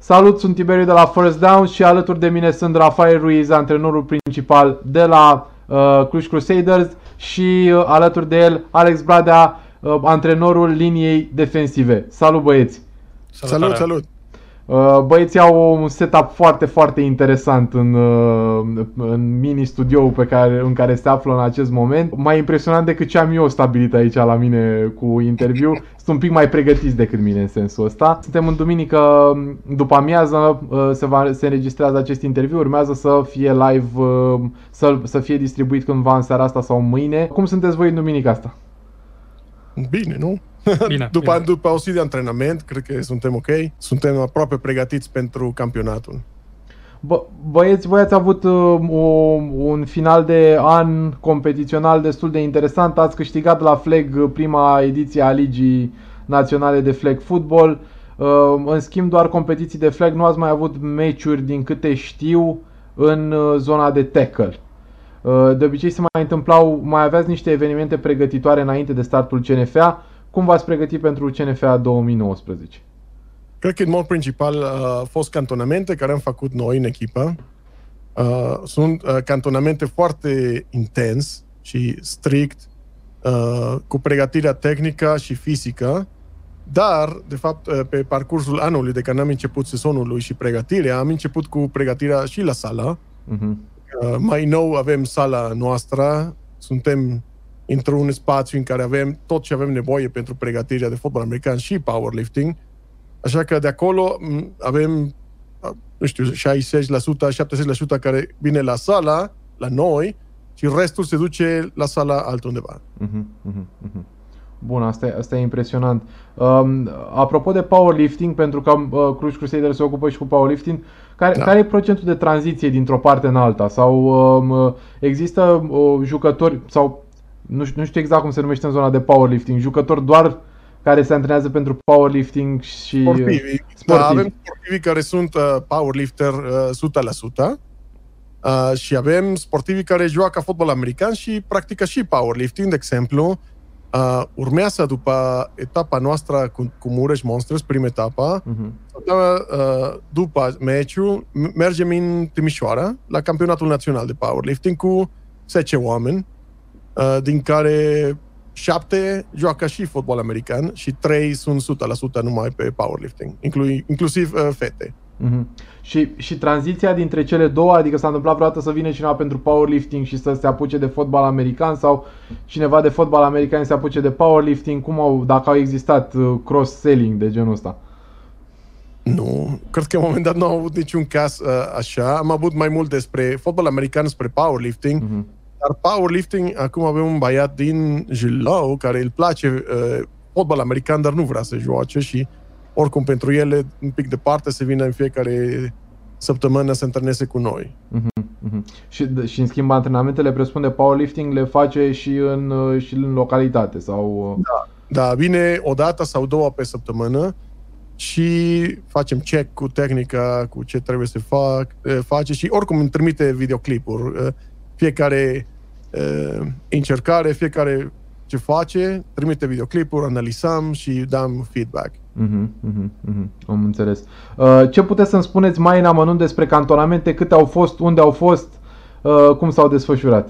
Salut, sunt Tiberiu de la First Down și alături de mine sunt Rafael Ruiz, antrenorul principal de la uh, Cluj Crusaders și uh, alături de el Alex Bradea, uh, antrenorul liniei defensive. Salut băieți! Salut, salut! Uh, băieții au un setup foarte, foarte interesant în, uh, în mini-studioul pe care, în care se află în acest moment. Mai impresionant decât ce am eu stabilit aici la mine cu interviu. Sunt un pic mai pregătiți decât mine în sensul ăsta. Suntem în duminică după amiază, uh, se, va, se înregistrează acest interviu, urmează să fie live, să, să fie distribuit cândva în seara asta sau mâine. Cum sunteți voi în duminica asta? Bine, nu? Bine, după, bine. după o zi de antrenament, cred că suntem ok. Suntem aproape pregătiți pentru campionatul. Bă, băieți, voi ați avut uh, o, un final de an competițional destul de interesant. Ați câștigat la Flag prima ediție a Ligii Naționale de Flag Football. Uh, în schimb, doar competiții de flag nu ați mai avut meciuri, din câte știu, în uh, zona de tackle. Uh, de obicei se mai întâmplau, mai aveați niște evenimente pregătitoare înainte de startul CNFA. Cum v-ați pregătit pentru CNFA 2019? Cred că în mod principal uh, au fost cantonamente care am făcut noi în echipă. Uh, sunt uh, cantonamente foarte intens și strict, cu pregătirea tehnică și fizică, dar, de fapt, pe parcursul anului de când am început sezonul și pregătirea, am început cu pregătirea și la sală. Uh-huh. Mai nou avem sala noastră, suntem într-un spațiu în care avem tot ce avem nevoie pentru pregătirea de fotbal american și powerlifting. Așa că de acolo avem, nu știu, 60%, 70% care vine la sala, la noi, și restul se duce la sala altundeva. Uh-huh, uh-huh, uh-huh. Bun, asta e, asta e impresionant. Um, apropo de powerlifting, pentru că uh, Cluj Crusader se ocupă și cu powerlifting, care, da. care e procentul de tranziție dintr-o parte în alta? Sau um, există uh, jucători sau nu știu, nu știu exact cum se numește în zona de powerlifting, jucători doar care se antrenează pentru powerlifting și sportivi. sportivi. Da, avem sportivi care sunt uh, powerlifter uh, 100%. Uh, și avem sportivi care joacă fotbal american și practică și powerlifting, de exemplu. Uh, urmează după etapa noastră cu, cu Mureș Monsters, prima etapă, uh-huh. uh, după meciul, mergem în Timișoara la campionatul național de powerlifting cu 10 oameni Uh, din care șapte joacă și fotbal american și trei sunt 100% numai pe powerlifting, inclu- inclusiv uh, fete. Mm-hmm. Și, și tranziția dintre cele două, adică s-a întâmplat vreodată să vină cineva pentru powerlifting și să se apuce de fotbal american sau cineva de fotbal american să se apuce de powerlifting, cum au, dacă au existat uh, cross-selling de genul ăsta? Nu, cred că în moment dat nu au avut niciun caz uh, așa. Am avut mai mult despre fotbal american, spre powerlifting, mm-hmm dar powerlifting, acum avem un băiat din Jilou care îl place uh, fotbal american, dar nu vrea să joace și oricum pentru ele un pic departe să vină în fiecare săptămână să întâlneze cu noi. Uh-huh, uh-huh. Și, și în schimb antrenamentele presupun de powerlifting le face și în, uh, și în localitate sau... Uh? Da, da, vine o dată sau două pe săptămână și facem check cu tehnica, cu ce trebuie să fac, face și oricum îmi trimite videoclipuri fiecare uh, încercare, fiecare ce face, trimite videoclipuri, analizăm și dăm feedback. Uh-huh, uh-huh, uh-huh. Am înțeles. Uh, ce puteți să-mi spuneți mai în amănunt despre cantonamente? Câte au fost? Unde au fost? Uh, cum s-au desfășurat?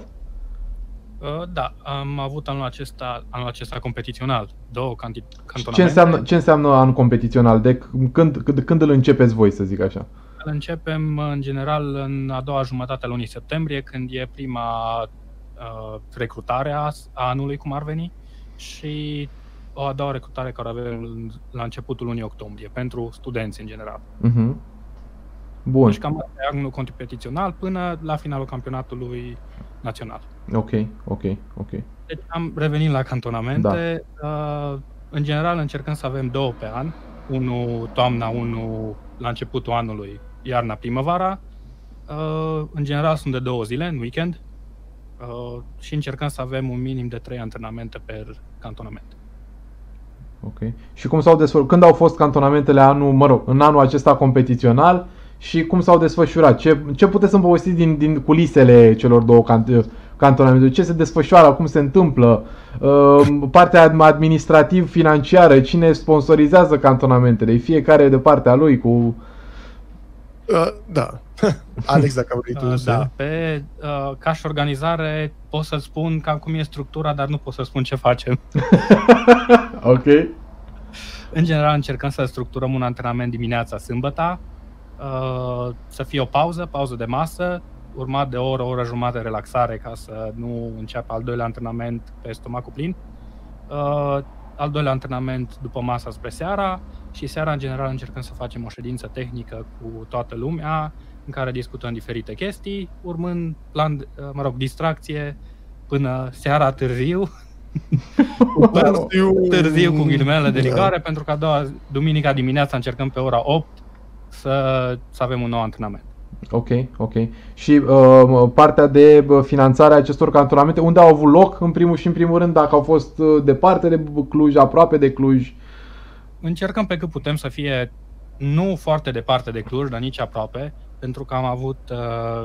Uh, da, am avut anul acesta, anul acesta competițional, două cantonamente. Ce înseamnă, ce înseamnă an competițional? De când, când, când îl începeți voi, să zic așa? Îl începem în general în a doua jumătate a lunii septembrie, când e prima uh, recrutare a anului, cum ar veni, și o a doua recrutare care avem la începutul lunii octombrie, pentru studenți în general. Uh-huh. Bun. Deci cam asta e anul competițional până la finalul campionatului național. Ok, ok, ok. Deci am revenit la cantonamente. Da. Uh, în general încercăm să avem două pe an, unul toamna, unul la începutul anului iarna, primăvara. Uh, în general sunt de două zile, în weekend, uh, și încercăm să avem un minim de trei antrenamente per cantonament. Ok. Și cum s-au desfășurat? Când au fost cantonamentele anul, mă rog, în anul acesta competițional și cum s-au desfășurat? Ce, ce puteți să-mi povestiți din, din culisele celor două cant- cantonamente? Ce se desfășoară? Cum se întâmplă? Uh, partea administrativ-financiară? Cine sponsorizează cantonamentele? Fiecare de partea lui cu Uh, da. Alex, dacă vrei tu Uh, să... Da, pe, uh, ca și organizare pot să spun cam cum e structura, dar nu pot să spun ce facem. ok. În general încercăm să structurăm un antrenament dimineața sâmbătă, uh, să fie o pauză, pauză de masă, urmat de o oră, o oră jumătate de relaxare ca să nu înceapă al doilea antrenament pe stomacul plin. Uh, al doilea antrenament după masa spre seara și seara în general încercăm să facem o ședință tehnică cu toată lumea în care discutăm diferite chestii, urmând plan, uh, mă rog, distracție până seara târziu, Târziu, târziu cu ghilimele de Da. rigoare, pentru că a doua, duminica dimineața încercăm pe ora 8 să, să avem un nou antrenament. Ok, ok. Și uh, partea de uh, finanțare a acestor cantonamente, unde au avut loc în primul și în primul rând, dacă au fost uh, departe de Cluj, aproape de Cluj? Încercăm pe cât putem să fie nu foarte departe de Cluj, dar nici aproape, pentru că am avut uh,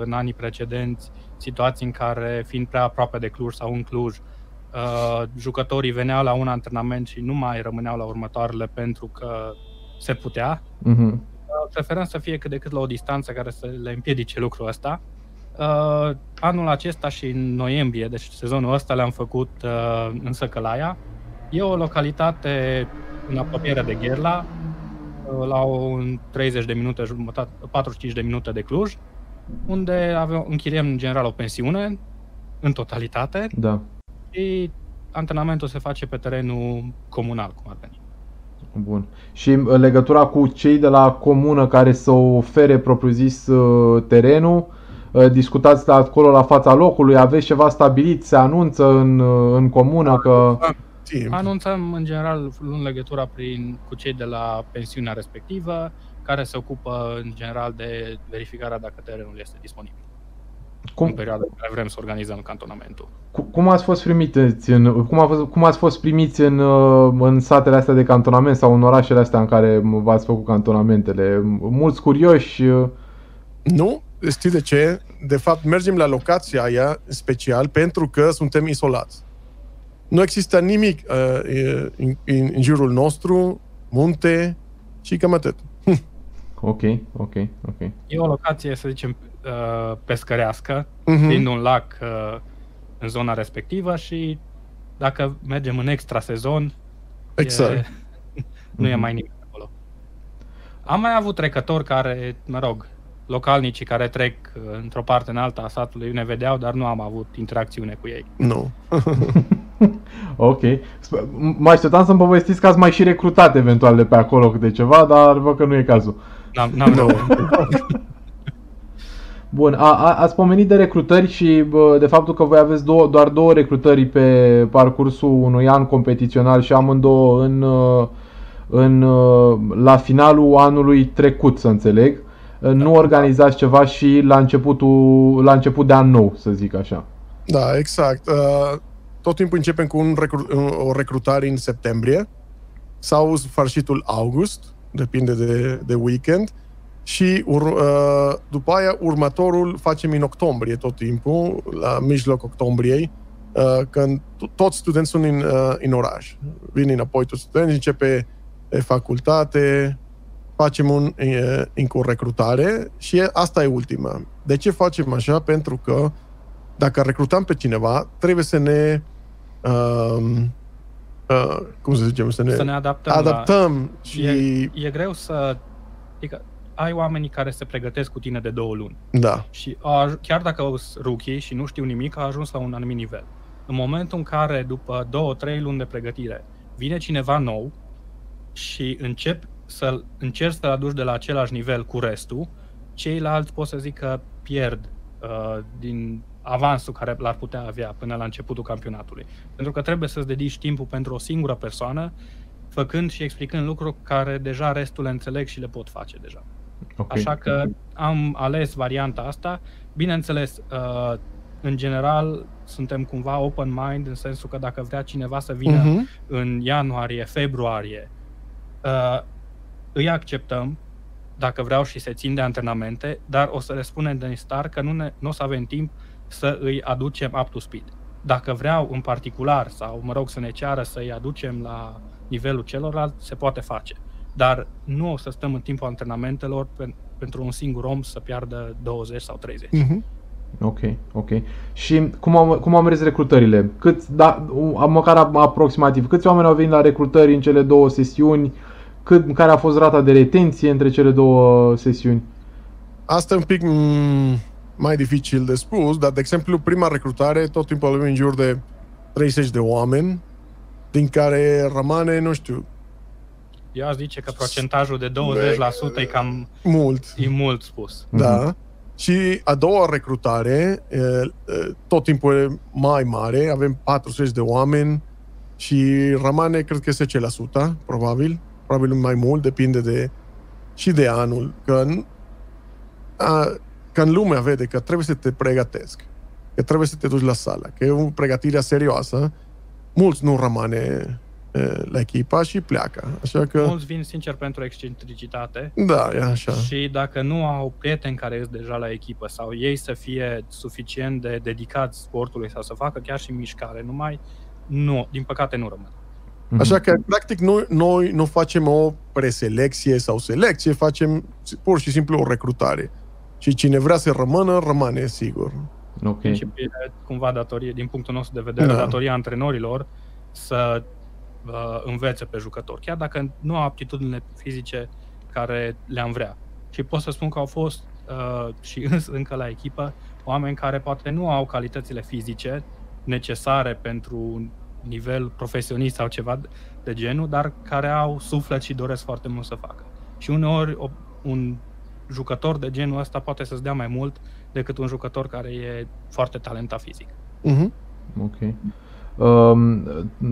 în anii precedenți situații în care, fiind prea aproape de Cluj sau în Cluj, uh, jucătorii veneau la un antrenament și nu mai rămâneau la următoarele pentru că se putea. Mhm. Uh, Preferăm să fie cât de cât la o distanță care să le împiedice lucrul ăsta. Uh, anul acesta și în noiembrie, deci sezonul ăsta le-am făcut uh, în Săcălaia. E o localitate în apropiere de Gherla, uh, la un 30 de minute, jumătate, 45 de minute de Cluj, unde avem, închiriem în general o pensiune în totalitate Da. și antrenamentul se face pe terenul comunal, cum ar veni. Bun. Și uh, legătura cu cei de la comună care să ofere propriu-zis uh, terenul, uh, discutați la acolo la fața locului, aveți ceva stabilit, se anunță în, uh, în comună că... Timp. Anunțăm în general luând legătura prin, cu cei de la pensiunea respectivă, care se ocupă în general de verificarea dacă terenul este disponibil în Cum, perioada în care vrem să organizăm cantonamentul. cu- cum ați fost primiți în, cum, a fost, cum ați fost primiți în, uh, în satele astea de cantonament sau în orașele astea în care v-ați făcut cantonamentele? Mulți curioși, uh, Nu, știi de ce? De fapt, mergem la locația aia special pentru că suntem isolați. Nu există nimic uh, în, în, în jurul nostru, munte și cam atât. ok, ok, ok. E o locație, să zicem, uh, pescărească, Mhm. fiind un lac uh, în zona respectivă și dacă mergem în extra sezon, Exact. e, nu e Mhm. mai nimic acolo. Am mai avut trecători care, mă rog, localnicii care trec uh, într-o parte în alta a satului ne vedeau, dar nu am avut interacțiune cu ei. Nu. Ok. Sp- Mă așteptam să-mi povestiți că ați mai și recrutat eventual de pe acolo câte ceva, dar văd că nu e cazul. N-am, n-am Nu. Bun, a, a, ați pomenit de recrutări și bă, de faptul că voi aveți două, doar două recrutări pe parcursul unui an competițional și amândouă în, uh, în, uh, la finalul anului trecut, să înțeleg. Nu organizați ceva și la începutul, la început de an nou, să zic așa. Da, exact. Uh, tot timpul începem cu un recru- o recrutare în septembrie sau sfârșitul august, depinde de, de weekend. Și ur, uh, după aia următorul facem în octombrie tot timpul, la mijloc octombriei, uh, când to- toți studenții sunt în, uh, în oraș. Vin înapoi toți studenții, începe e, facultate, facem un, e, încă o recrutare și e- asta e ultima. De ce facem așa? Pentru că dacă recrutăm pe cineva, trebuie să ne um, uh, cum să zicem, să ne, Să ne adaptăm, adaptăm și la... E, e greu să... Adică ai oamenii care se pregătesc cu tine de două luni da, și au, aj- chiar dacă au rookie și nu știu nimic, au ajuns la un anumit nivel. În momentul în care, după două, trei luni de pregătire, vine cineva nou și încep să încerci să-l aduci de la același nivel cu restul, ceilalți pot să zic că pierd uh, din avansul care l-ar putea avea până la începutul campionatului. Pentru că trebuie să-ți dedici timpul pentru o singură persoană, făcând și explicând lucruri care deja restul le înțeleg și le pot face deja. Ok. Așa că am ales varianta asta. Bineînțeles, uh, în general, suntem cumva open mind în sensul că dacă vrea cineva să vină Mhm. în ianuarie, februarie, uh, îi acceptăm dacă vreau și se țin de antrenamente, dar o să le spunem de start că nu, ne, nu o să avem timp să îi aducem up to speed. Dacă vreau în particular sau, mă rog, să ne ceară să îi aducem la nivelul celorlalți, se poate face. Dar nu o să stăm în timpul antrenamentelor pen- pentru un singur om să piardă 20 sau 30. Mhm. Ok, ok. Și cum am, cum am mers recrutările? Cât, da, măcar aproximativ, câți oameni au venit la recrutări în cele două sesiuni? Cât, care a fost rata de retenție între cele două sesiuni? Asta e un pic mm, mai dificil de spus, dar, de exemplu, prima recrutare, tot timpul avem în jur de 30 de oameni, din care rămane, nu știu, Eu aș zice că procentajul de 20% e cam mult. e mult spus. Da. Și a doua recrutare, e, e, tot timpul e mai mare, avem 40 de oameni și rămane, cred că 10%, probabil. Probabil mai mult, depinde de și de anul. Că, în- a, când lumea vede că trebuie să te pregătesc, că trebuie să te duci la sală, că e o pregătire serioasă, mulți nu rămane e, la echipa și pleacă. Așa că, Mulți vin sincer pentru excentricitate da, e așa. și dacă nu au prieteni care sunt deja la echipă sau ei să fie suficient de dedicați sportului sau să facă chiar și mișcare, numai nu, din păcate nu rămân. Mhm. Așa că, practic, noi, noi nu facem o preselecție sau selecție, facem pur și simplu o recrutare. Și cine vrea să rămână, rămâne, sigur. Ok. Și e cumva datorie, din punctul nostru de vedere, Da. datoria antrenorilor să uh, învețe pe jucători, chiar dacă nu au aptitudinile fizice care le-am vrea. Și pot să spun că au fost uh, și îns încă la echipă oameni care poate nu au calitățile fizice necesare pentru un nivel profesionist sau ceva de genul, dar care au suflet și doresc foarte mult să facă. Și uneori o, un jucător de genul ăsta poate să-ți dea mai mult decât un jucător care e foarte talentat fizic. Uh-huh. Ok. Um,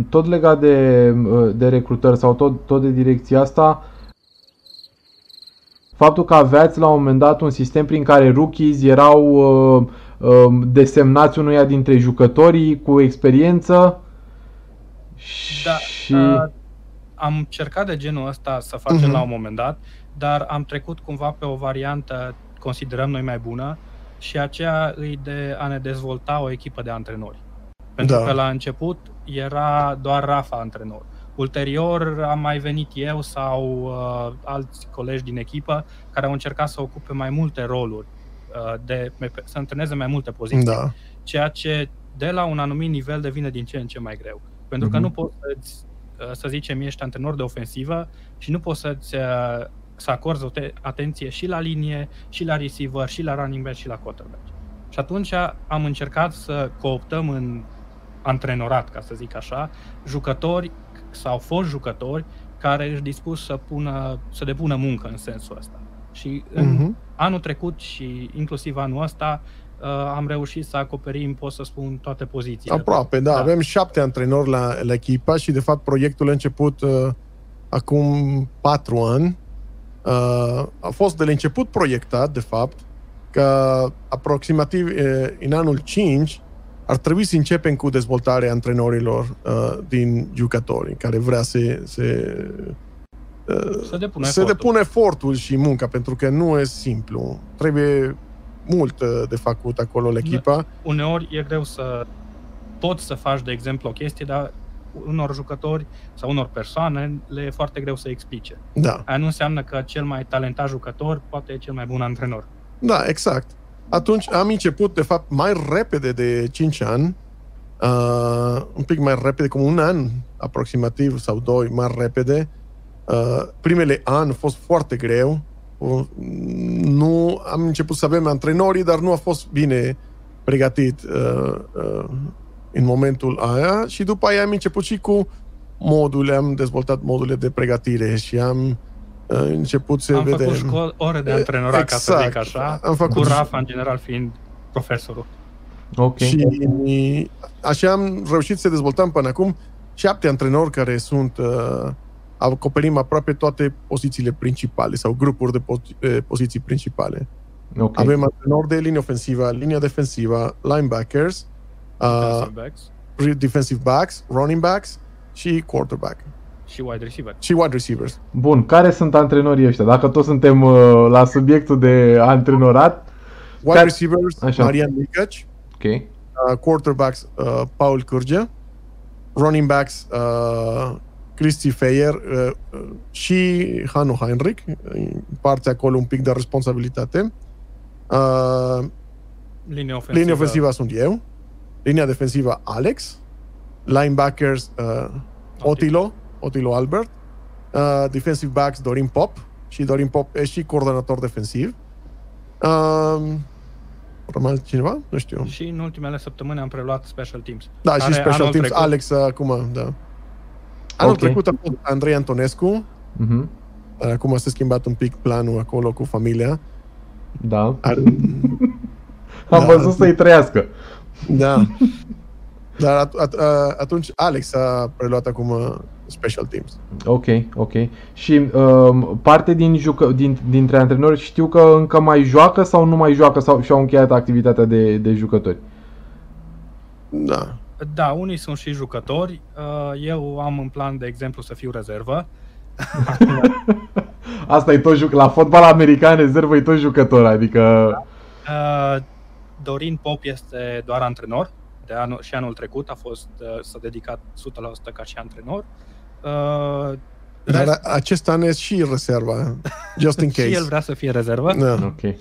tot legat de, de recrutări sau tot, tot de direcția asta, faptul că aveați la un moment dat un sistem prin care rookies erau uh, uh, desemnați unuia dintre jucătorii cu experiență Da, și... uh, am încercat de genul ăsta să facem Mhm. la un moment dat, dar am trecut cumva pe o variantă, considerăm noi mai bună, și aceea îi de a ne dezvolta o echipă de antrenori. Pentru Da. că la început era doar Rafa antrenor. Ulterior am mai venit eu sau uh, alți colegi din echipă care au încercat să ocupe mai multe roluri, uh, de, să antreneze mai multe poziții Da. ceea ce de la un anumit nivel devine din ce în ce mai greu. Pentru că Mhm. nu poți să să zicem, ești antrenor de ofensivă și nu poți să-ți uh, să acorzi o te- atenție și la linie, și la receiver, și la running back, și la quarterback. Și atunci am încercat să cooptăm în antrenorat, ca să zic așa, jucători sau fost jucători care își dispus să, pună, să depună muncă în sensul ăsta. Și în Mhm. anul trecut și inclusiv anul ăsta uh, am reușit să acoperim, pot să spun, toate pozițiile. Aproape, da. Da. Avem șapte antrenori la, la echipa și, de fapt, proiectul a început uh, acum patru ani. Uh, a fost de la început proiectat, de fapt, că aproximativ uh, în anul 5 ar trebui să începem cu dezvoltarea antrenorilor uh, din jucători care vrea să, să, uh, Să depună să efortul. depune efortul și munca, pentru că nu e simplu. Trebuie mult uh, de făcut acolo la echipa. Uneori e greu să poți să faci, de exemplu, o chestie, dar unor jucători sau unor persoane le e foarte greu să explice. Da. Aia nu înseamnă că cel mai talentat jucător poate e cel mai bun antrenor. Da, exact. Atunci am început, de fapt, mai repede de 5 ani, uh, un pic mai repede, cum un an aproximativ sau doi, mai repede. Uh, primele ani a fost foarte greu. Uh, nu am început să avem antrenorii, dar nu a fost bine pregătit uh, uh, în momentul aia și după aia am început și cu module, am dezvoltat module de pregătire și am uh, început să Am vedem... făcut școli, ore de antrenorat, ca să zic Exact. așa, Am făcut cu Rafa, în general, fiind profesorul. Ok. Și așa am reușit să dezvoltăm până acum șapte antrenori care sunt uh, acoperim aproape toate pozițiile principale sau grupuri de po- eh, poziții principale. ok. Avem antrenori de linie ofensivă, linia defensivă, linebackers, uh, Defensive backs defensive backs, running backs și quarterback și wide receiver. și wide receivers. Bun, care sunt antrenorii ăștia? Dacă tot suntem uh, la subiectul de antrenorat, Wide Care- receivers, Așa. Marian Micaci, ok. uh, quarterbacks, uh, Paul Curge, running backs, uh, Christy Feyer uh, uh, și Hanu Heinrich, parte acolo un pic de responsabilitate. Uh, Linia ofensivă. linia ofensivă sunt eu, linia defensivă Alex, linebackers uh, Otilo, Otilo Albert, uh, defensive backs Dorin Pop și Dorin Pop e și coordonator defensiv. Uh, Rămas cineva? Nu știu. Și în ultimele săptămâni am preluat Special Teams. Da, și Care special anul teams, trecut- Alex acum, da. Anul Ok. trecut a fost Andrei Antonescu, Mhm. acum s-a schimbat un pic planul acolo cu familia. Da. Ar, Am Da. văzut să-i trăiască. Da. Dar at, at, a- atunci Alex a preluat acum uh, special teams. Ok, ok. Și um, parte din jucă, din, dintre antrenori știu că încă mai joacă sau nu mai joacă sau și-au încheiat activitatea de, de jucători? Da. Da, unii sunt și jucători. Uh, Eu am în plan, de exemplu, să fiu rezervă. Asta e tot juc la fotbal american, rezervă e tot jucător, adică... Uh, Dorin Pop este doar antrenor. De anul, și anul trecut a fost, uh, s-a dedicat 100% ca și antrenor. Uh, Dar rest- a- acest an e și rezerva, just in și el case. vrea să fie rezervă. Da. Ok.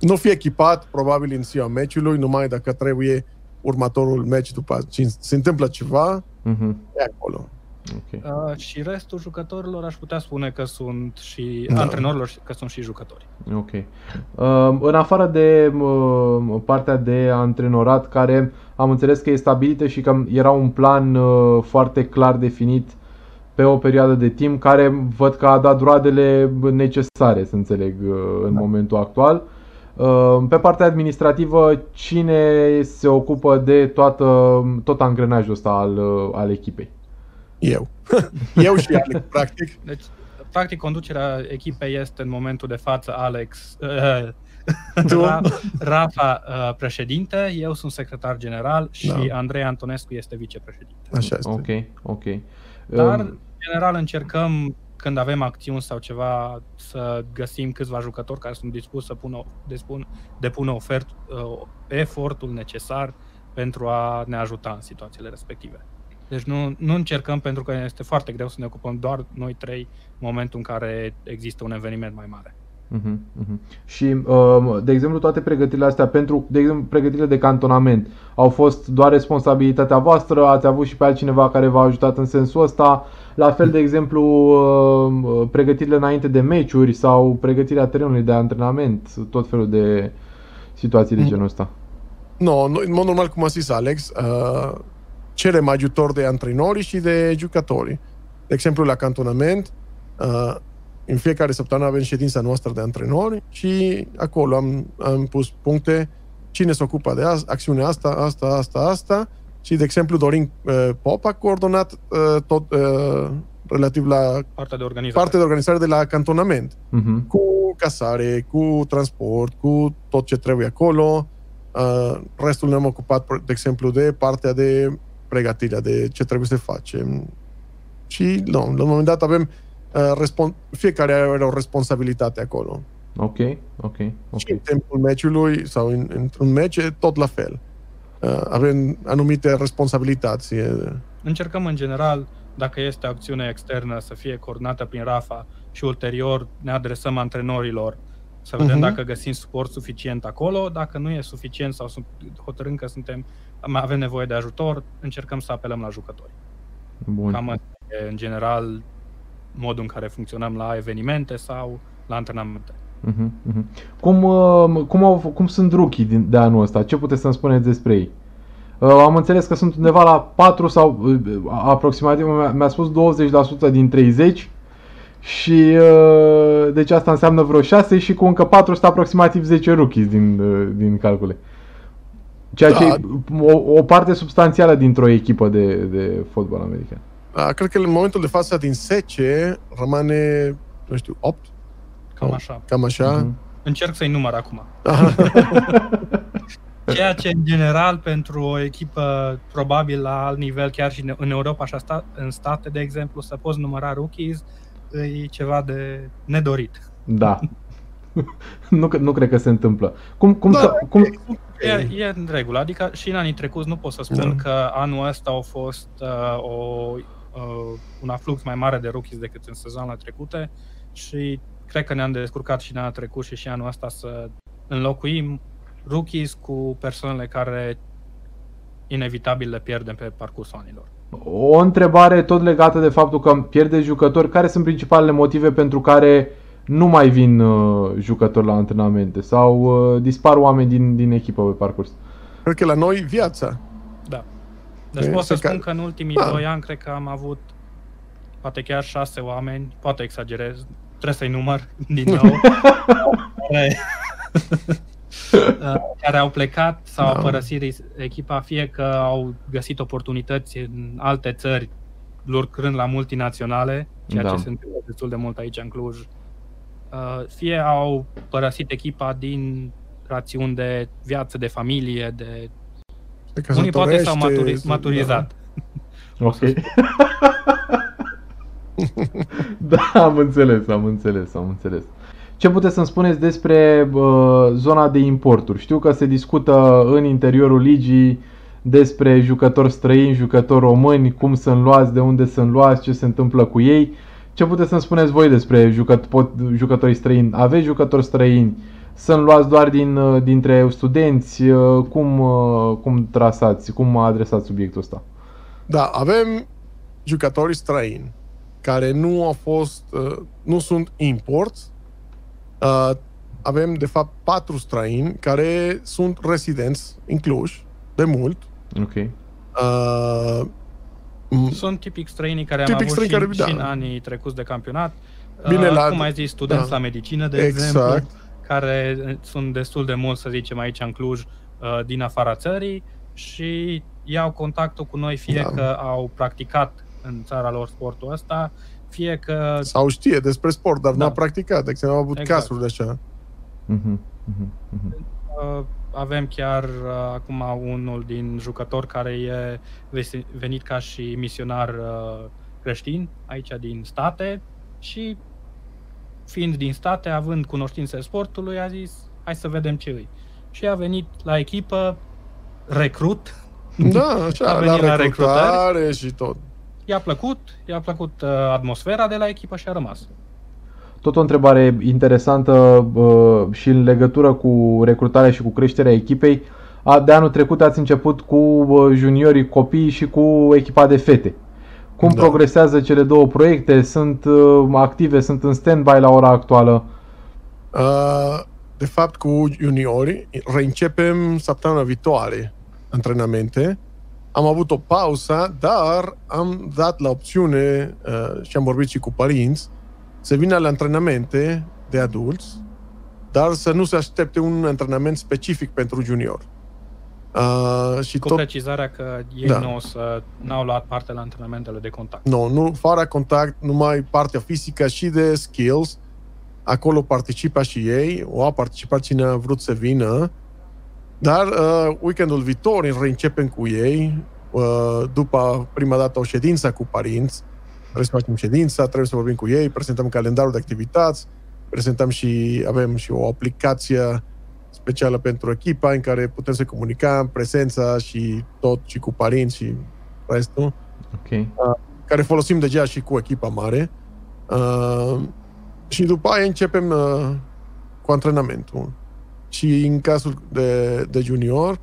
Nu fi echipat, probabil în ziua meciului, numai dacă trebuie următorul meci după ce se întâmplă ceva, Mhm. e acolo. Ok. Uh, și restul jucătorilor aș putea spune că sunt și Da. antrenorilor că sunt și jucători. Ok. Um, în afară de um, partea de antrenorat, care am înțeles că e stabilită și că era un plan uh, foarte clar definit pe o perioadă de timp, care văd că a dat roadele necesare, să înțeleg, uh, în Da. momentul actual. Uh, Pe partea administrativă, cine se ocupă de toată, tot angrenajul ăsta al, uh, al echipei? Eu. Eu și Alex, practic. Deci, practic, conducerea echipei este în momentul de față Alex, uh, Tu? Ra, Rafa uh, președinte, eu sunt secretar general și Da. Andrei Antonescu este vicepreședinte. Așa este. Ok, ok. Dar, Um, în general, încercăm când avem acțiuni sau ceva să găsim câțiva jucători care sunt dispuși să pună, despun, depună ofert, uh, efortul necesar pentru a ne ajuta în situațiile respective. Deci nu, nu încercăm pentru că este foarte greu să ne ocupăm doar noi trei în momentul în care există un eveniment mai mare. Mhm, mhm. Și, um, de exemplu, toate pregătirile astea pentru, de exemplu, pregătirile de cantonament au fost doar responsabilitatea voastră, ați avut și pe altcineva care v-a ajutat în sensul ăsta. La fel, de exemplu, um, pregătirile înainte de meciuri sau pregătirea terenului de antrenament, tot felul de situații de genul ăsta. No, noi, în mod normal, cum a zis Alex, uh, cerem ajutor de antrenori și de jucători. De exemplu, la cantonament, uh, în fiecare săptămână avem ședința noastră de antrenori și acolo am, am pus puncte cine se ocupă de asta, acțiunea asta, asta, asta, asta și, de exemplu, Dorin uh, Pop a coordonat uh, tot uh, relativ la Partea de organizare. partea de organizare de la cantonament Mhm. cu casare, cu transport, cu tot ce trebuie acolo. Uh, restul ne-am ocupat, de exemplu, de partea de pregătirea, de ce trebuie să facem. Și, nu, la un moment dat avem uh, respon- fiecare are o responsabilitate acolo. Ok, ok, ok. Și în timpul meciului sau în, într-un meci, e tot la fel. Uh, avem anumite responsabilități. E- Încercăm în general, dacă este o acțiune externă, să fie coordonată prin Rafa și ulterior ne adresăm antrenorilor să vedem Mhm. dacă găsim suport suficient acolo. Dacă nu e suficient sau sunt, hotărâm că suntem, mai avem nevoie de ajutor, încercăm să apelăm la jucători. Bun. Cam asta e, în general, modul în care funcționăm la evenimente sau la antrenamente. Mhm, mhm. Cum, uh, cum, au, cum sunt rookie din, de anul ăsta? Ce puteți să-mi spuneți despre ei? Uh, am înțeles că sunt undeva la 4 sau uh, aproximativ, mi-a, mi-a spus 20% din 30 și uh, deci asta înseamnă vreo 6 și cu încă 4 sunt aproximativ 10 rookies din, uh, din calcule. Ceea ce Da. e o, o parte substanțială dintr-o echipă de, de fotbal american. Uh, cred că în momentul de față din 10 rămâne, nu știu, 8? Cam Oh. așa. Cam așa. Mhm. Încerc să-i număr acum. Ceea ce, în general, pentru o echipă probabil la alt nivel, chiar și în Europa și asta, în state, de exemplu, să poți număra rookies, e ceva de nedorit. Da. nu, cre- nu cred că se întâmplă. Cum, cum, Da, să, cum, E, e în regulă, adică și în anii trecuți nu pot să spun Da. că anul ăsta a fost uh, o uh, un aflux mai mare de rookies decât în sezonul trecute și cred că ne-am descurcat și în anul trecut și și anul ăsta să înlocuim rookies cu persoanele care inevitabil le pierdem pe parcursul anilor. O întrebare tot legată de faptul că pierde jucători. Care sunt principalele motive pentru care nu mai vin uh, jucători la antrenamente sau uh, dispar oameni din, din echipă pe parcurs? Cred că la noi viața. Da. Deci E, pot să se spun ca- că în ultimii Da. doi ani cred că am avut poate chiar șase oameni, poate exagerez, trebuie să-i număr din nou, care, uh, care au plecat sau Da. au părăsit ris- echipa, fie că au găsit oportunități în alte țări, lucrând la multinaționale, ceea Da. ce se întâmplă destul de mult aici în Cluj, uh, fie au părăsit echipa din rațiuni de viață, de familie, de Se unii poate s-au căsătorește, maturi- maturizat. Ok. da, am înțeles, am înțeles, am înțeles. Ce puteți să-mi spuneți despre uh, zona de importuri? Știu că se discută în interiorul ligii despre jucători străini, jucători români, cum sunt luați, de unde sunt luați, ce se întâmplă cu ei. Ce puteți să-mi spuneți voi despre jucăt- pot, jucătorii străini? Aveți jucători străini? Sunt luați doar din, uh, dintre studenți? Uh, Cum, uh, cum trasați? Cum adresați subiectul ăsta? Da, avem jucători străini care nu au fost, uh, nu sunt imports. Uh, avem, de fapt, patru străini care sunt rezidenți în Cluj, de mult. Ok. Uh, m- Sunt tipic străinii care am Tipic avut și, străini care- și da. în anii trecuți de campionat. Bine, Uh, la- cum ai zis, studenți da. la medicină, de Exact. exemplu, care uh, sunt destul de mulți, să zicem, aici în Cluj, uh, din afara țării și iau contactul cu noi, fie Da. că au practicat în țara lor sportul ăsta, fie că sau știe despre sport, dar Da. n-a practicat. De exemplu, am avut Exact. cazuri de așa. Mhm, mhm, mhm. Uh, avem chiar uh, acum unul din jucători care e vesi- venit ca și misionar uh, creștin aici din state și fiind din state, având cunoștințe sportului, a zis hai să vedem ce îi. Și a venit la echipă recrut, Da, A așa, venit la la recrutare și tot. I-a plăcut, i-a plăcut uh, atmosfera de la echipă și a rămas. Tot o întrebare interesantă uh, și în legătură cu recrutarea și cu creșterea echipei. A, de anul trecut ați început cu uh, juniorii copii și cu echipa de fete. Cum Da. progresează cele două proiecte? Sunt uh, active, sunt în stand-by la ora actuală? Uh, de fapt, cu juniorii reîncepem săptămâna viitoare antrenamente. Am avut o pauză, dar am dat la opțiune uh, și am vorbit și cu părinți să vină la antrenamente de adulți, dar să nu se aștepte un antrenament specific pentru junior. Uh, și Cu tot precizarea că ei Da. nu o să, n-au luat parte la antrenamentele de contact. Nu, nu, fără contact, numai partea fizică și de skills. Acolo participa și ei, o a participat cine a vrut să vină. Dar uh, weekendul viitor reîncepem cu ei, uh, după prima dată o ședință cu părinți. Trebuie să facem ședința, trebuie să vorbim cu ei, prezentăm calendarul de activități, prezentăm și, avem și o aplicație specială pentru echipa în care putem să comunicăm prezența și tot și cu părinți și restul Ok. care folosim deja și cu echipa mare. Uh, și după aia începem uh, cu antrenamentul. Și în cazul de, de junior,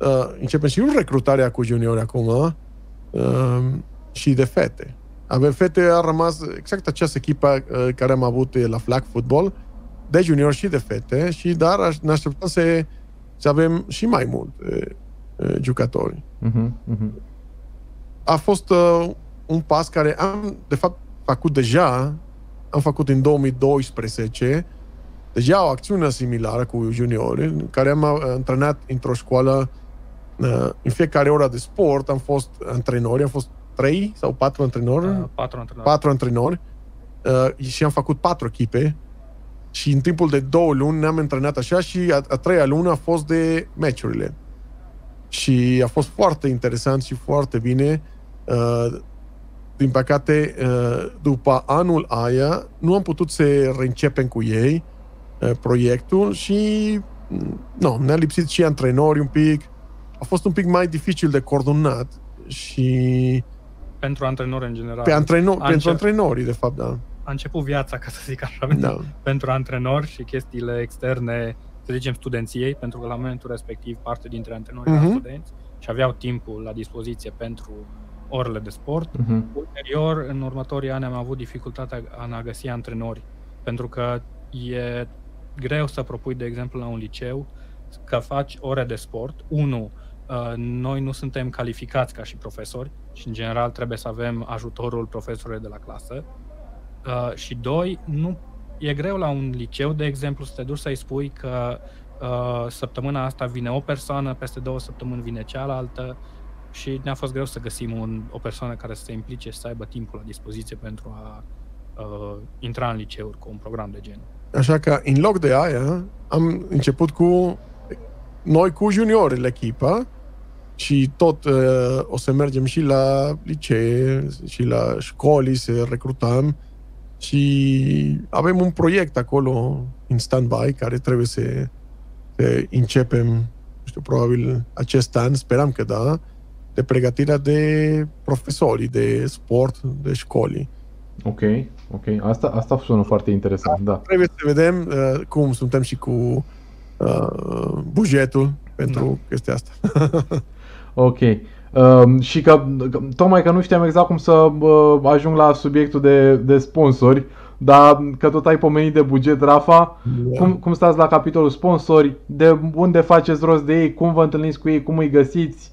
uh, începem și recrutarea cu juniori acum uh, și de fete. Avem fete, a rămas exact această echipă uh, care am avut la flag football, de junior și de fete, și dar aș- ne așteptăm să, să avem și mai mult uh, uh, jucători Mhm, mhm. a fost uh, un pas care am, de fapt, făcut deja, am făcut în 2012, deja o acțiune similară cu juniori, în care am uh, antrenat într-o școală uh, în fiecare ora de sport, am fost antrenori, am fost trei sau patru antrenori, Uh, patru antrenori. patru antrenori uh, și am făcut patru echipe și în timpul de două luni ne-am antrenat așa și a, a treia lună a fost de meciurile. Și a fost foarte interesant și foarte bine. Uh, din păcate, uh, după anul aia, nu am putut să reîncepem cu ei uh, proiectul și mm, nu, ne-a lipsit și antrenori un pic. A fost un pic mai dificil de coordonat și pentru antrenori în general. Pe antrenor, A pentru încep- antrenorii, de fapt, da. A început viața, ca să zic așa, da. pentru antrenori și chestiile externe, să zicem, studenției, pentru că la momentul respectiv parte dintre antrenori erau Mhm. studenți și aveau timpul la dispoziție pentru orele de sport. Mhm. Ulterior, în următorii ani am avut dificultatea în a găsi antrenori, pentru că e greu să propui, de exemplu, la un liceu că faci ore de sport. Unu, uh, noi nu suntem calificați ca și profesori și, în general, trebuie să avem ajutorul profesorului de la clasă. Uh, Și doi, nu e greu la un liceu, de exemplu, să te duci să-i spui că uh, săptămâna asta vine o persoană, peste două săptămâni vine cealaltă și ne-a fost greu să găsim un, o persoană care să se implice și să aibă timpul la dispoziție pentru a uh, intra în liceuri cu un program de genul. Așa că, în loc de aia, am început cu noi cu juniori la echipă și tot uh, o să mergem și la licee și la școli să recrutăm și avem un proiect acolo în stand-by care trebuie să, să începem, nu știu, probabil acest an, speram că da, de pregătirea de profesori de sport, de școli. Ok, ok. Asta, asta sună foarte interesant, da. Trebuie să vedem uh, cum suntem și cu uh, bugetul pentru Da. chestia asta. Ok. Um, și că, că, tocmai că nu știam exact cum să uh, ajung la subiectul de, de sponsori, dar că tot ai pomenit de buget, Rafa, cum, cum stați la capitolul sponsori, de unde faceți rost de ei, cum vă întâlniți cu ei, cum îi găsiți,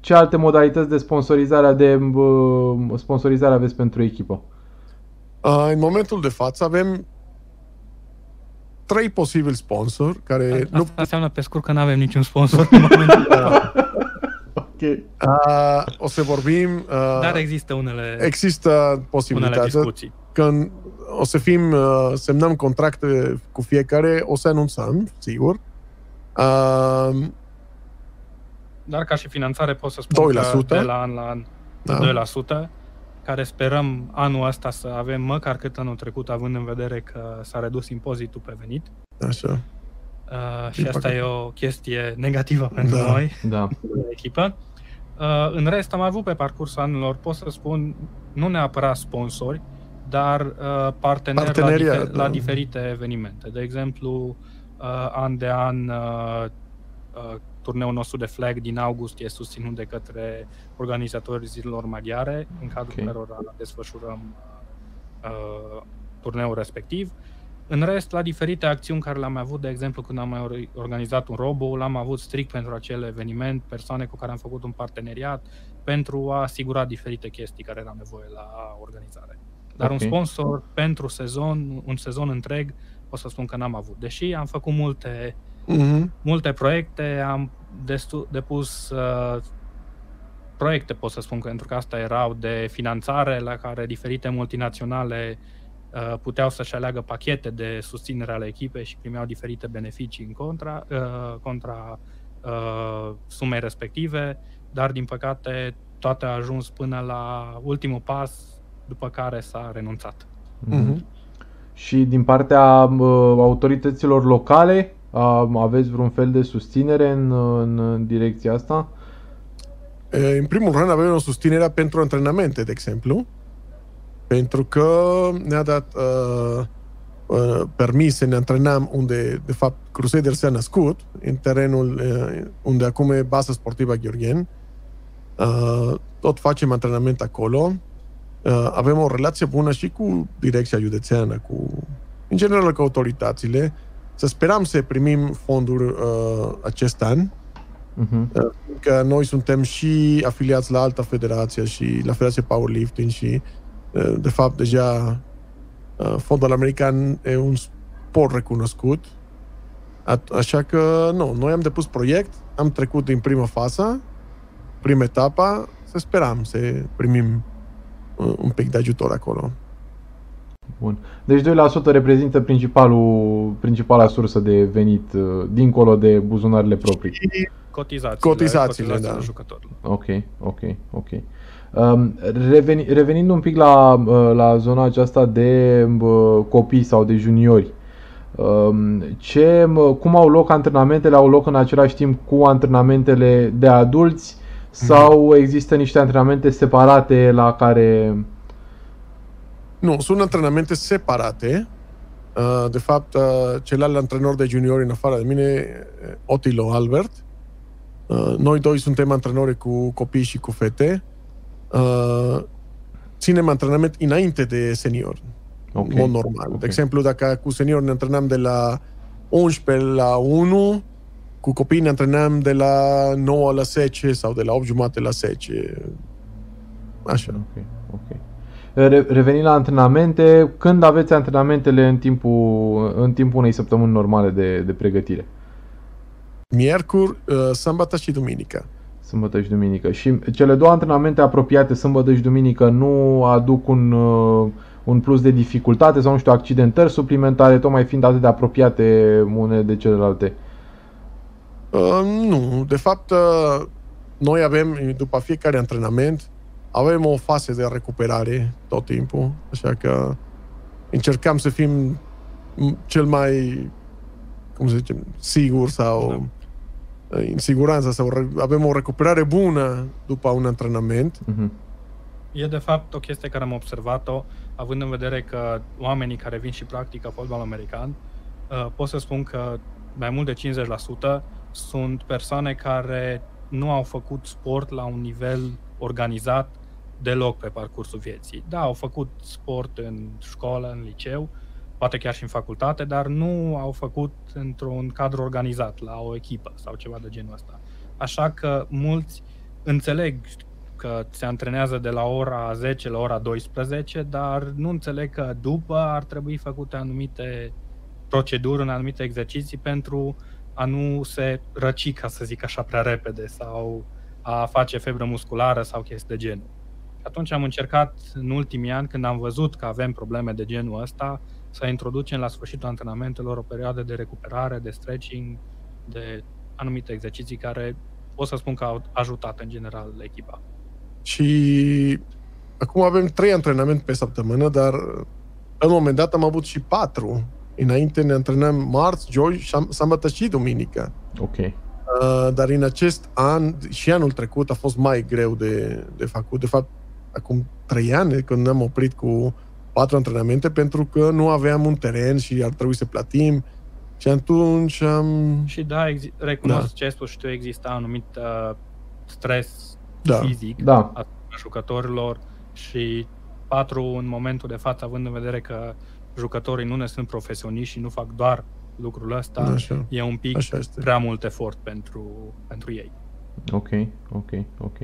ce alte modalități de sponsorizare, de uh, sponsorizare aveți pentru echipă? Uh, în momentul de față avem trei posibili sponsori care Asta nu înseamnă pe scurt că nu avem niciun sponsor în momentul Ok. uh, o să vorbim uh, Dar există unele, există unele posibilitatea discuții. când o să fim uh, semnăm contracte cu fiecare o să anunțăm, sigur. Uh, Dar ca și finanțare pot să spun 2%. că de la an la an da. 2%, care sperăm anul ăsta să avem măcar cât anul trecut, având în vedere că s-a redus impozitul pe venit. Așa. Uh, și Din asta păcate. e o chestie negativă pentru Da. noi, Da. în echipă. Uh, în rest, am avut pe parcursul anilor, pot să spun, nu neapărat sponsori, dar uh, parteneri la, Parteneriat, difer- da. la diferite evenimente. De exemplu, uh, an de an, uh, uh, turneul nostru de flag din august e susținut de către organizatorii zilelor maghiare, în cadrul Ok. cărora desfășurăm uh, turneul respectiv. În rest, la diferite acțiuni care le-am avut, de exemplu, când am mai or- organizat un robo, l-am avut strict pentru acel eveniment, persoane cu care am făcut un parteneriat pentru a asigura diferite chestii care era nevoie la organizare. Dar Ok. un sponsor pentru sezon, un sezon întreg, o să spun că n-am avut. Deși am făcut multe, Mhm. multe proiecte, am destu- depus uh, proiecte, pot să spun, că pentru că asta erau de finanțare la care diferite multinaționale uh, puteau să-și aleagă pachete de susținere ale echipei și primeau diferite beneficii în contra, uh, contra uh, sumei respective, dar din păcate toate a ajuns până la ultimul pas, după care s-a renunțat. Mhm. Și din partea uh, autorităților locale, uh, aveți vreun fel de susținere în, în, în direcția asta? E, În primul rând avem o susținere pentru antrenamente, de exemplu, pentru că ne-a dat uh, uh, permis să ne antrenăm unde, de fapt, Crusader s-a născut, în terenul uh, unde acum e baza sportivă Gheorghen. Uh, tot facem antrenament acolo. Uh, avem o relație bună și cu direcția județeană, cu, în general cu autoritățile. Să sperăm să primim fonduri uh, acest an Mhm. că noi suntem și afiliați la alta federație și la Federația Powerlifting și uh, de fapt deja uh, fondul american e un sport recunoscut. A- Așa că, nu, noi am depus proiect, am trecut din prima fază, prima etapă, să sperăm să primim uh, un pic de ajutor acolo. Bun. Deci 2% reprezintă principalul, principala sursă de venit uh, dincolo de buzunarele proprii. Cotizațiile, Cotizațiile, da. jucătorilor. Ok, ok, ok. Um, reveni, revenind un pic la, uh, la zona aceasta de uh, copii sau de juniori, um, ce, uh, cum au loc antrenamentele? Au loc în același timp cu antrenamentele de adulți sau există niște antrenamente separate la care... Nu, sunt antrenamente separate. Uh, de fapt, uh, celălalt antrenor de juniori în afară de mine, Otilo Albert, noi doi suntem antrenori cu copii și cu fete. Ținem antrenament înainte de senior, okay. în mod normal. Okay. De exemplu, dacă cu senior ne antrenăm de la 11 la 1, cu copiii ne antrenăm de la 9 la 10 sau de la 8 jumate la 10. Așa. Ok, ok. Re- revenind la antrenamente, când aveți antrenamentele în timpul, în timpul unei săptămâni normale de, de pregătire? Miercuri, uh, sâmbătă și duminică. Sâmbătă și duminică. Și cele două antrenamente apropiate, sâmbătă și duminică, nu aduc un, uh, un plus de dificultate sau, nu știu, accidentări suplimentare, tocmai fiind atât de apropiate unele de celelalte? Uh, nu, de fapt, uh, noi avem, după fiecare antrenament, avem o fază de recuperare tot timpul, așa că încercăm să fim cel mai, cum să zicem, sigur sau da. în siguranță, sau avem o recuperare bună după un antrenament. Uh-huh. E de fapt o chestie care am observat-o, având în vedere că oamenii care vin și practică fotbal american, uh, pot să spun că mai mult de 50% sunt persoane care nu au făcut sport la un nivel organizat deloc pe parcursul vieții. Da, au făcut sport în școală, în liceu, poate chiar și în facultate, dar nu au făcut într-un cadru organizat, la o echipă sau ceva de genul ăsta. Așa că mulți înțeleg că se antrenează de la ora 10 la ora 12, dar nu înțeleg că după ar trebui făcute anumite proceduri, în anumite exerciții pentru a nu se răci, ca să zic așa, prea repede sau a face febră musculară sau chestii de genul. Atunci am încercat în ultimii ani, când am văzut că avem probleme de genul ăsta, să introducem la sfârșitul antrenamentelor o perioadă de recuperare, de stretching, de anumite exerciții care pot să spun că au ajutat în general echipa. Și acum avem trei antrenamente pe săptămână, dar în un moment dat am avut și patru Înainte ne antrenăm marți, joi, sâmbătă și duminică. Ok. Uh, dar în acest an și anul trecut a fost mai greu de, de făcut. De fapt, acum trei ani, când ne-am oprit cu patru antrenamente, pentru că nu aveam un teren și ar trebui să plătim. Și atunci am... Și da, ex- recunosc da. ce ai spus și tu, există anumit uh, stres da. fizic da. a jucătorilor și patru în momentul de față, având în vedere că jucătorii nu ne sunt profesioniști și nu fac doar lucrul ăsta, Așa. e un pic Așa este. prea mult efort pentru, pentru ei. Ok, ok, ok.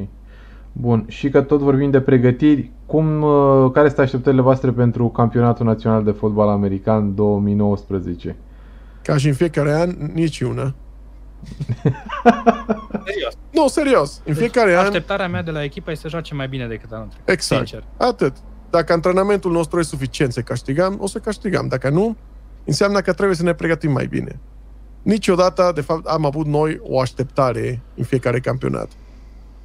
Bun, și că tot vorbim de pregătiri, cum, uh, care sunt așteptările voastre pentru Campionatul Național de Fotbal American 2019? Ca și în fiecare an, nici una. serios. Nu, serios. În deci, fiecare an... Așteptarea mea de la echipă este să joace mai bine decât anul trecut. Exact. Sincer. Atât. Dacă antrenamentul nostru e suficient să câștigăm, o să câștigăm. Dacă nu, înseamnă că trebuie să ne pregătim mai bine. Niciodată, de fapt, am avut noi o așteptare în fiecare campionat.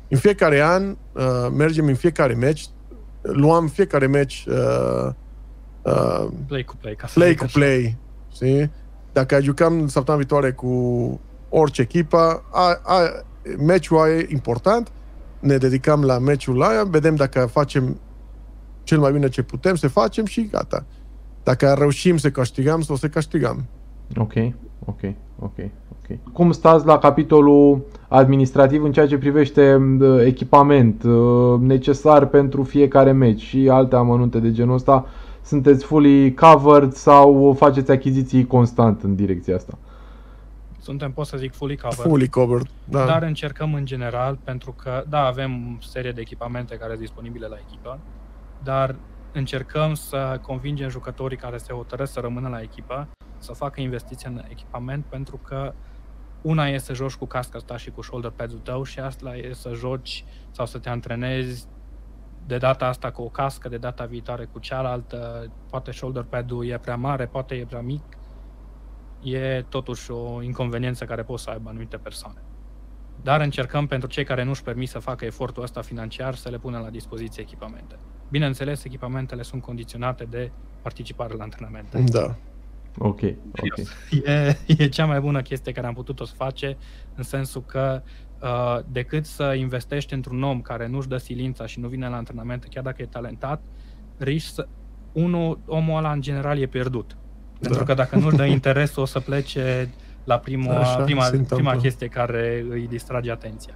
În fiecare an, uh, mergem în fiecare meci, luăm fiecare meci uh, uh, play cu play, ca să play cu așa. play. Știi? Dacă jucăm săptămâna viitoare cu orice echipă, a, a, meciul e important, ne dedicăm la meciul ăla, vedem dacă facem cel mai bine ce putem să facem și gata. Dacă reușim să câștigăm, o să câștigăm. Ok, ok, ok, ok. Cum stați la capitolul administrativ în ceea ce privește echipament uh, necesar pentru fiecare meci și alte amănunte de genul ăsta? Sunteți fully covered sau faceți achiziții constant în direcția asta? Suntem, pot să zic, fully covered. Fully covered, da. Dar încercăm în general, pentru că, da, avem serie de echipamente care sunt disponibile la echipă, dar încercăm să convingem jucătorii care se hotărăsc să rămână la echipă să facă investiții în echipament pentru că una e să joci cu casca ta și cu shoulder pads-ul tău și asta e să joci sau să te antrenezi de data asta cu o cască, de data viitoare cu cealaltă, poate shoulder pad-ul e prea mare, poate e prea mic, e totuși o inconveniență care pot să aibă anumite persoane. Dar încercăm pentru cei care nu-și permit să facă efortul ăsta financiar să le punem la dispoziție echipamente. Bineînțeles, echipamentele sunt condiționate de participare la antrenamente. Da. Ok, ok. E, e cea mai bună chestie care am putut-o să face, în sensul că uh, decât să investești într-un om care nu-și dă silința și nu vine la antrenamente, chiar dacă e talentat, riști să... Unul, omul ăla în general e pierdut. Da. Pentru că dacă nu-și dă interesul, o să plece la prima, Așa prima, se întâmplă. prima chestie care îi distrage atenția.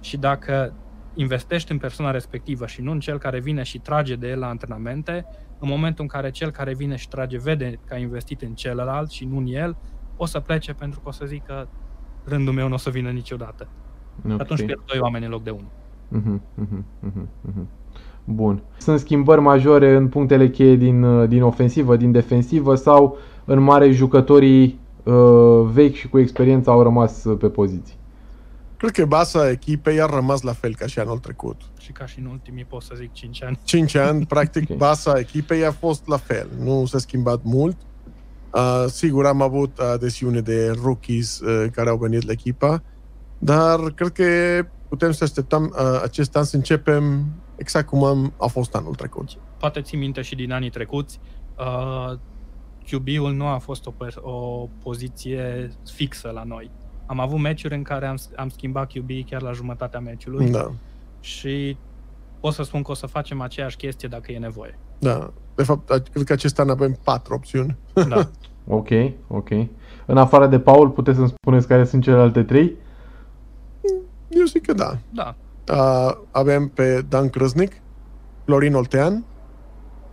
Și dacă investești în persoana respectivă și nu în cel care vine și trage de el la antrenamente, în momentul în care cel care vine și trage vede că a investit în celălalt și nu în el, o să plece pentru că o să zică rândul meu nu o să vină niciodată. Okay. ok. Atunci pierd doi oameni în loc de unul. Mhm, mhm, mhm, mhm. Bun. Sunt schimbări majore în punctele cheie din, uh, din ofensivă, din defensivă sau în mare jucătorii uh, vechi și cu experiență au rămas uh, pe poziții? Cred că baza echipei a rămas la fel ca și anul trecut. Și ca și în ultimii, pot să zic 5 ani. 5 ani, practic, Ok. okay. baza echipei a fost la fel. Nu s-a schimbat mult. Uh, sigur, am avut adesiune de rookies uh, care au venit la echipa, dar cred că putem să așteptăm uh, acest an să începem exact cum am, a fost anul trecut. Poate ții minte și din anii trecuți, uh, QB-ul nu a fost o, per- o poziție fixă la noi. Am avut meciuri în care am, am schimbat QB chiar la jumătatea meciului Da, și pot să spun că o să facem aceeași chestie dacă e nevoie. da. De fapt, a- cred că acest an avem patru opțiuni. Da. Ok, ok. În afară de Paul, puteți să-mi spuneți care sunt celelalte trei? Eu zic că da. da. Uh, avem pe Dan Krăznic, Florin Oltean,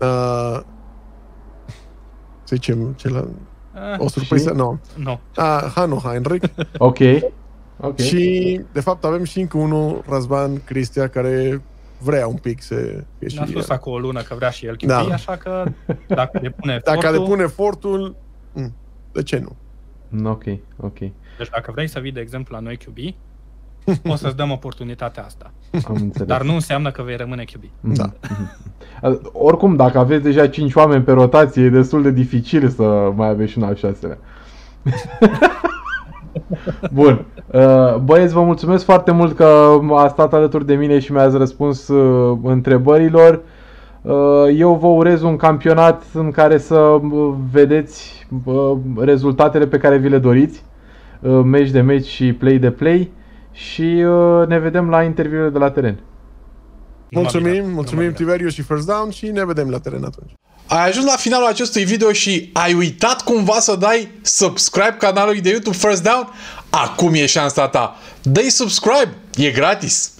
uh, să zicem, celălalt, Eh, o surpriză, Și? nu. nu. Uh, Hanu Heinrich Ok. Ok. și, de fapt, avem și încă unul, Razvan Cristia, care vrea un pic să fie și Ne-a spus el. acum o lună că vrea și el QB, Da. așa că dacă depune Dacă efortul, depune efortul, mm, de ce nu? Ok, ok. deci dacă vrei să vii, de exemplu, la noi QB, o să-ți dăm oportunitatea asta. Am înțeles. Dar nu înseamnă că vei rămâne QB. Mhm, Da. mhm. Uh, Oricum, dacă aveți deja 5 oameni pe rotație, e destul de dificil să mai aveți și un al șaselea. Bun. Uh, Băieți, vă mulțumesc foarte mult că a stat alături de mine și mi-ați răspuns uh, întrebărilor. Uh, Eu vă urez un campionat în care să uh, vedeți uh, rezultatele pe care vi le doriți, uh, meci de meci și play de play și uh, ne vedem la interviurile de la teren. Numai Mulțumim, bine. mulțumim Numai bine. Tiberiu și First Down și ne vedem la teren atunci. Ai ajuns la finalul acestui video și ai uitat cumva să dai subscribe canalului de YouTube First Down? Acum e șansa ta. Dă-i subscribe, e gratis.